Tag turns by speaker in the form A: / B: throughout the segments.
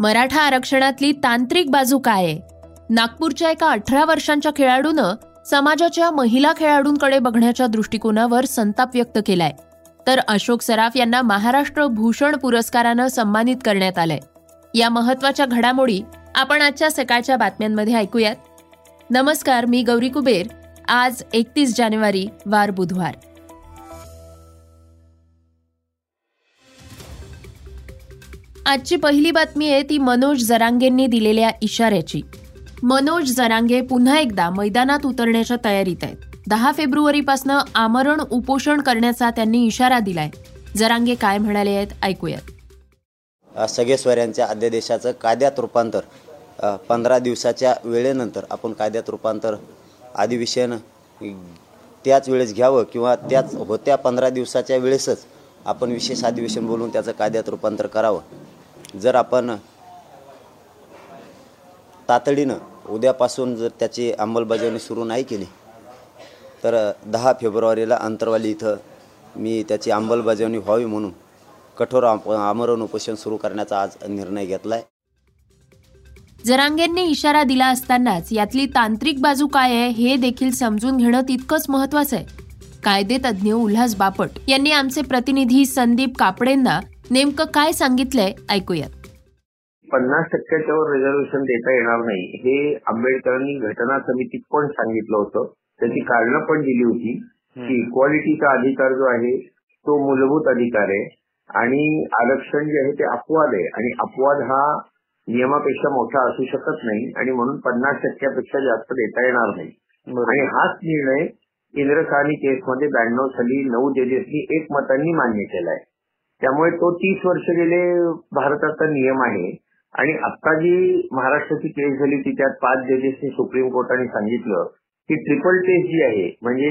A: मराठा आरक्षणातली तांत्रिक बाजू काय आहे? नागपूरच्या एका अठरा वर्षांच्या खेळाडूनं समाजाच्या महिला खेळाडूंकडे बघण्याच्या दृष्टिकोनावर संताप व्यक्त केलाय. तर अशोक सराफ यांना महाराष्ट्र भूषण पुरस्कारानं सन्मानित करण्यात आलंय. या महत्त्वाच्या घडामोडी आपण आजच्या सकाळच्या बातम्यांमध्ये ऐकूयात. नमस्कार मी गौरी कुबेर. आज एकतीस जानेवारी वार बुधवार. आजची पहिली बातमी आहे ती मनोज जरांगेंनी दिलेल्या इशाऱ्याची. मनोज जरांगे पुन्हा एकदा मैदानात उतरण्याच्या तयारीत आहेत. दहा फेब्रुवारीपासून आमरण उपोषण करण्याचा त्यांनी इशारा दिलाय. जरांगे काय म्हणाले आहेत ऐकूयात.
B: सगळे स्वऱ्यांच्या अध्यादेशाचं कायद्यात रूपांतर पंधरा दिवसाच्या वेळेनंतर आपण कायद्यात रूपांतर अधिवेशन त्याच वेळेस घ्यावं किंवा त्याच होत्या पंधरा दिवसाच्या वेळेसच आपण विशेष अधिवेशन बोलून त्याचं कायद्यात रूपांतर करावं. जर आपण तातडीनं उद्यापासून जर त्याची अंमलबजावणी सुरू नाही केली तर दहा फेब्रुवारीला अंतरवाली इथं मी त्याची अंमलबजावणी व्हावी म्हणून कठोर आमरण उपोषण सुरू करण्याचा आज निर्णय घेतलाय.
A: जरांगेंनी इशारा दिला असतानाच यातली तांत्रिक बाजू काय आहे हे देखील समजून घेणं तितकंच महत्वाचं आहे. कायदे तज्ज्ञ उल्हास बापट यांनी आमचे प्रतिनिधी संदीप कापडेंना नेमकं काय सांगितलंय? ऐकूयात.
C: पन्नास टक्क्याच्या वर रिझर्वेशन देता येणार नाही. हे आंबेडकरांनी घटना समितीत पण सांगितलं होतं. त्याची कारणं पण दिली होती की इक्वालिटीचा अधिकार जो आहे तो मूलभूत अधिकार आहे. आणि आरक्षण जे आहे ते अपवाद आहे. आणि अपवाद हा नियमापेक्षा मोठा असू शकत नाही. आणि म्हणून पन्नास टक्क्यापेक्षा जास्त देता येणार नाही. आणि हाच निर्णय इंद्रसानी केसमध्ये ब्याण्णव साली नऊ जजेसनी एक मतांनी मान्य केलाय. त्यामुळे तो तीस वर्ष गेले भारताचा नियम आहे. आणि आता जी महाराष्ट्राची केस झाली ती त्यात पाच जजेसनी सुप्रीम कोर्टाने सांगितलं की ट्रिपल टेस्ट जी आहे म्हणजे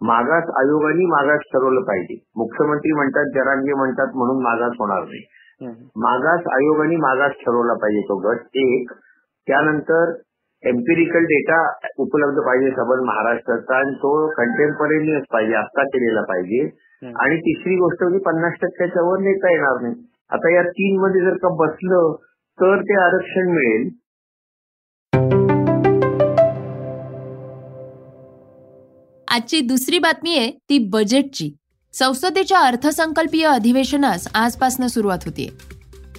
C: मागास आयोगाने मागास ठरवलं पाहिजे. मुख्यमंत्री म्हणतात जरांगे म्हणतात म्हणून मागास होणार नाही. मागास आयोगाने मागास ठरवला पाहिजे तो गट. एक त्यानंतर एम्पिरिकल डेटा उपलब्ध पाहिजे सबल महाराष्ट्राचा आणि तो कंटेम्परेनियस पाहिजे आत्ता केलेला पाहिजे. आणि तिसरी गोष्ट म्हणजे पन्नास टक्क्याच्या वर नेता येणार नाही. आता या तीन मध्ये जर का बसलं तर ते आरक्षण मिळेल.
A: आजची दुसरी बातमी आहे ती बजेटची संसदेच्या अर्थसंकल्पीय अधिवेशनास आजपासून सुरुवात होतीये.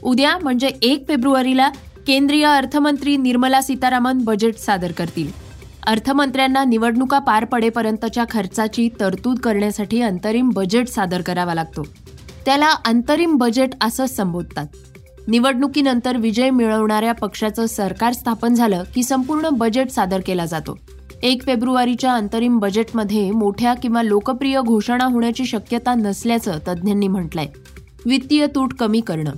A: उद्या म्हणजे एक फेब्रुवारीला केंद्रीय अर्थमंत्री निर्मला सीतारामन बजेट सादर करतील. अर्थमंत्र्यांना निवडणुका पार पडेपर्यंतच्या खर्चाची तरतूद करण्यासाठी अंतरिम बजेट सादर करावा लागतो. त्याला अंतरिम बजेट असं संबोधतात. निवडणुकीनंतर विजय मिळवणाऱ्या पक्षाचं सरकार स्थापन झालं की संपूर्ण बजेट सादर केला जातो. एक फेब्रुवारीच्या अंतरिम बजेटमध्ये मोठ्या किंवा लोकप्रिय घोषणा होण्याची शक्यता नसल्याचं तज्ज्ञांनी म्हटलंय. वित्तीय तूट कमी करणं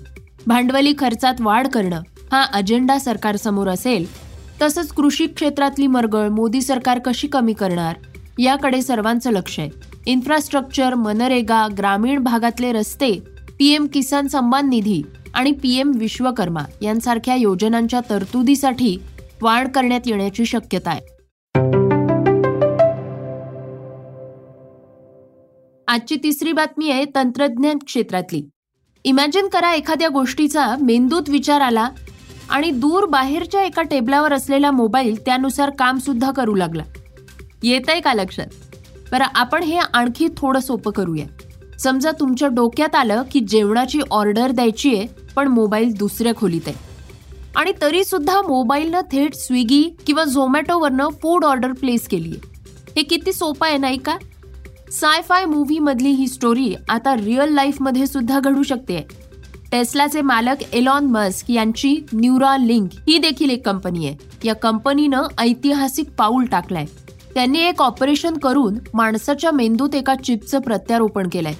A: भांडवली खर्चात वाढ करणं हा अजेंडा सरकारसमोर असेल तसंच कृषी क्षेत्रातली मरगळ मोदी सरकार कशी कमी करणार याकडे सर्वांचं लक्ष आहे. इन्फ्रास्ट्रक्चर मनरेगा ग्रामीण भागातले रस्ते पीएम किसान सन्मान निधी आणि पीएम विश्वकर्मा यांसारख्या योजनांच्या तरतुदीसाठी वाढ करण्यात येण्याची शक्यता आहे. आजची तिसरी बातमी आहे तंत्रज्ञान क्षेत्रातली. इमॅजिन करा एखाद्या गोष्टीचा मेंदूत विचार आला आणि दूर बाहेरच्या एका टेबलावर असलेला मोबाईल त्यानुसार काम सुद्धा करू लागला. येत आहे का लक्षात? बरं आपण हे आणखी थोडं सोपं करूया. समजा तुमच्या डोक्यात आलं की जेवणाची ऑर्डर द्यायची आहे पण मोबाईल दुसऱ्या खोलीत आहे. आणि तरी सुद्धा मोबाईलनं थेट स्विगी किंवा झोमॅटोवरनं फूड ऑर्डर प्लेस केली आहे. हे किती सोपं आहे नाही का? साय फाय ही स्टोरी आता रिअल लाईफमध्ये सुद्धा घडू शकते. टेस्लाचे मालक एलॉन मस्क यांची न्यूरा लिंक ही देखील एक कंपनी आहे. या कंपनीनं ऐतिहासिक पाऊल टाकलाय. त्यांनी एक ऑपरेशन करून माणसाच्या मेंदूत एका चिपचं प्रत्यारोपण केलंय.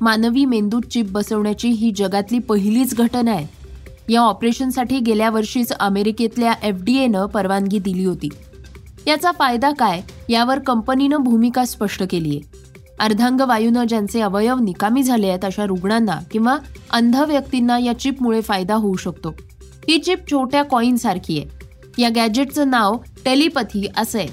A: मानवी मेंदूत चिप बसवण्याची ही जगातली पहिलीच घटना आहे. या ऑपरेशनसाठी गेल्या वर्षीच अमेरिकेतल्या एफ डी एनं परवानगी दिली होती. याचा फायदा काय? यावर कंपनीनं भूमिका स्पष्ट केली आहे अर्धांग वायूनं ज्यांचे अवयव निकामी झाले आहेत अशा रुग्णांना किंवा अंध व्यक्तींना या चिपमुळे फायदा होऊ शकतो. ही चिप छोट्या कॉईन सारखी आहे. या गॅजेटचं नाव टेलिपथी असं आहे.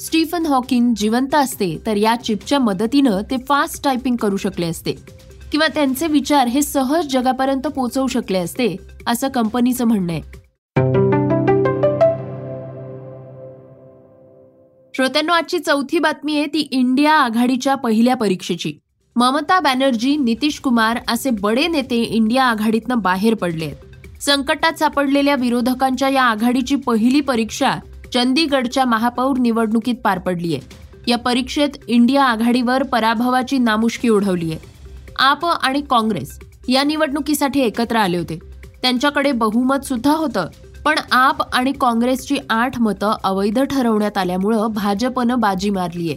A: स्टीफन हॉकिंग जिवंत असते तर या चिपच्या मदतीनं ते फास्ट टायपिंग करू शकले असते. किंवा त्यांचे विचार हे सहज जगापर्यंत पोहोचवू शकले असते असं कंपनीचं म्हणणं आहे. श्रोत्यांनो आजची चौथी बातमी आहे ती इंडिया आघाडीच्या पहिल्या परीक्षेची. ममता बॅनर्जी नितीश कुमार असे बडे नेते इंडिया आघाडीतनं बाहेर पडले आहेत. संकटात सापडलेल्या विरोधकांच्या या आघाडीची पहिली परीक्षा चंदीगडच्या महापौर निवडणुकीत पार पडली आहे या परीक्षेत इंडिया आघाडीवर पराभवाची नामुष्की ओढवली आहे आप आणि काँग्रेस या निवडणुकीसाठी एकत्र आले होते. त्यांच्याकडे बहुमत सुद्धा होतं. पण आप आणि काँग्रेसची आठ मतं अवैध ठरवण्यात आल्यामुळं भाजपनं बाजी मारली आहे.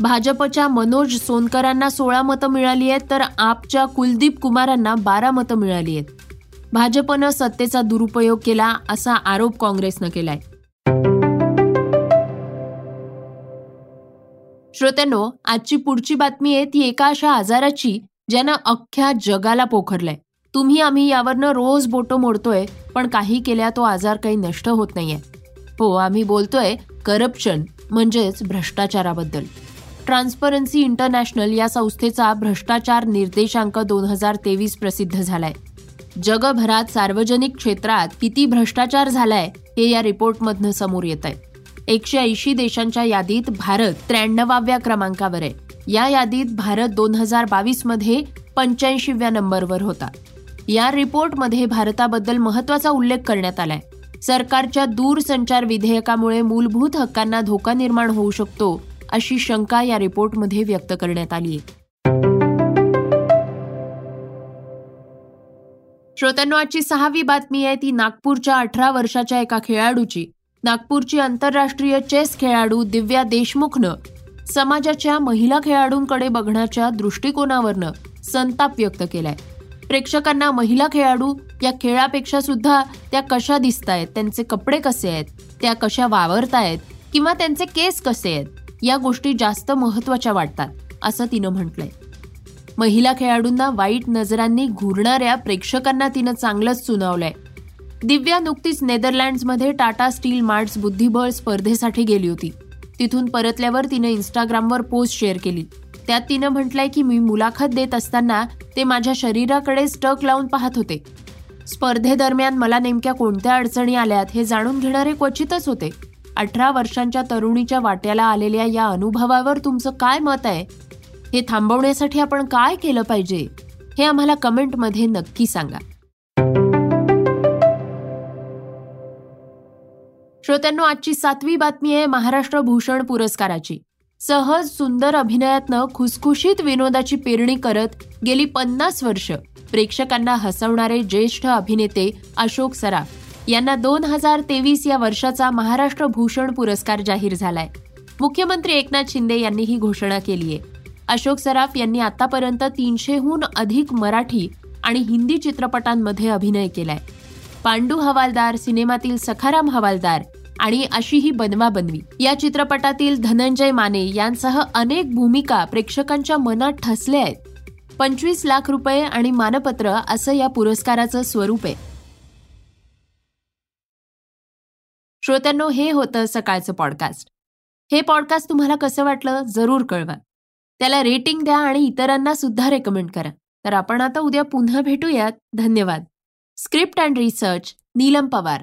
A: भाजपच्या मनोज सोनकरांना सोळा मतं मिळाली आहेत तर आपच्या कुलदीप कुमारांना बारा मतं मिळाली आहेत. भाजपनं सत्तेचा दुरुपयोग केला असा आरोप काँग्रेसनं केलाय. श्रोत्यांनो आजची पुढची बातमी आहे ती एका अशा आजाराची ज्यानं अख्ख्या जगाला पोखरलंय. तुम्ही आम्ही यावरनं रोज बोटो मोडतोय पण काही केल्या तो आजार काही नष्ट होत नाहीये. हो आम्ही बोलतोय करप्शन म्हणजेच भ्रष्टाचाराबद्दल. ट्रान्सपरन्सी इंटरनॅशनल या संस्थेचा भ्रष्टाचार निर्देशांक दोन हजार तेवीस प्रसिद्ध झालाय. जगभरात सार्वजनिक क्षेत्रात किती भ्रष्टाचार झालाय हे या रिपोर्टमधनं समोर येत आहे एकशे ऐंशी देशांच्या यादीत भारत त्र्याण्णवाव्या क्रमांकावर आहे. या यादीत भारत दोन हजार बावीसमध्ये पंच्याऐंशीव्या नंबरवर होता. या रिपोर्टमध्ये भारताबद्दल महत्त्वाचा उल्लेख करण्यात आलाय. सरकारच्या दूरसंचार विधेयकामुळे मूलभूत हक्कांना धोका निर्माण होऊ शकतो अशी शंका या रिपोर्टमध्ये व्यक्त करण्यात आली आहे श्रोत्यांनो आजची सहावी बातमी आहे ती नागपूरच्या अठरा वर्षाच्या एका खेळाडूची. नागपूरची आंतरराष्ट्रीय चेस खेळाडू दिव्या देशमुखनं समाजाच्या महिला खेळाडूंकडे बघण्याच्या दृष्टिकोनावरनं संताप व्यक्त केलाय. प्रेक्षकांना महिला खेळाडू या खेळापेक्षा सुद्धा त्या कशा दिसत आहेत त्यांचे कपडे कसे आहेत? त्या कशा वावरतायत? किंवा त्यांचे केस कसे आहेत? या गोष्टी जास्त महत्त्वाच्या वाटतात असं तिनं म्हटलंय. महिला खेळाडूंना वाईट नजरांनी घुरणाऱ्या प्रेक्षकांना तिनं चांगलंच सुनावलंय. दिव्या नुकतीच नेदरलँड्समध्ये टाटा स्टील मार्ट्स बुद्धिबळ स्पर्धेसाठी गेली होती. तिथून परतल्यावर तिनं इन्स्टाग्रामवर पोस्ट शेअर केली. त्यात तिनं म्हटलंय की मी मुलाखत देत असताना ते माझ्या शरीराकडे स्टक लावून पाहत होते. स्पर्धेदरम्यान मला नेमक्या कोणत्या अडचणी आल्यात हे जाणून घेणारे क्वचितच होते. अठरा वर्षांच्या तरुणीच्या वाट्याला आलेल्या या अनुभवावर तुमचं काय मत आहे? हे थांबवण्यासाठी आपण काय केलं पाहिजे? हे आम्हाला कमेंटमध्ये नक्की सांगा. श्रोत्यांनो आजची सातवी बातमी आहे महाराष्ट्र भूषण पुरस्काराची. सहज सुंदर अभिनयातनं खुसखुशीत विनोदाची पेरणी करत गेली पन्नास वर्ष. प्रेक्षकांना हसवणारे ज्येष्ठ अभिनेते अशोक सराफ यांना दोन हजार तेवीस या वर्षाचा महाराष्ट्र भूषण पुरस्कार जाहीर झालाय. मुख्यमंत्री एकनाथ शिंदे यांनी ही घोषणा केली आहे. अशोक सराफ यांनी आतापर्यंत तीनशेहून अधिक मराठी आणि हिंदी चित्रपटांमध्ये अभिनय केलाय. पांडू हवालदार सिनेमातील सखाराम हवालदार आणि अशी ही बनवा बनवी. या चित्रपटातील धनंजय माने यांसह अनेक भूमिका प्रेक्षकांच्या मनात ठसल्या आहेत. पंचवीस लाख रुपये आणि मानपत्र असं या पुरस्काराचं स्वरूप आहे. श्रोत्यांनो हे होतं सकाळचं पॉडकास्ट हे पॉडकास्ट तुम्हाला कसं वाटलं जरूर कळवा. त्याला रेटिंग द्या आणि इतरांना सुद्धा रेकमेंड करा. तर आपण आता उद्या पुन्हा भेटूयात. धन्यवाद. Script and research Neelam Pawar.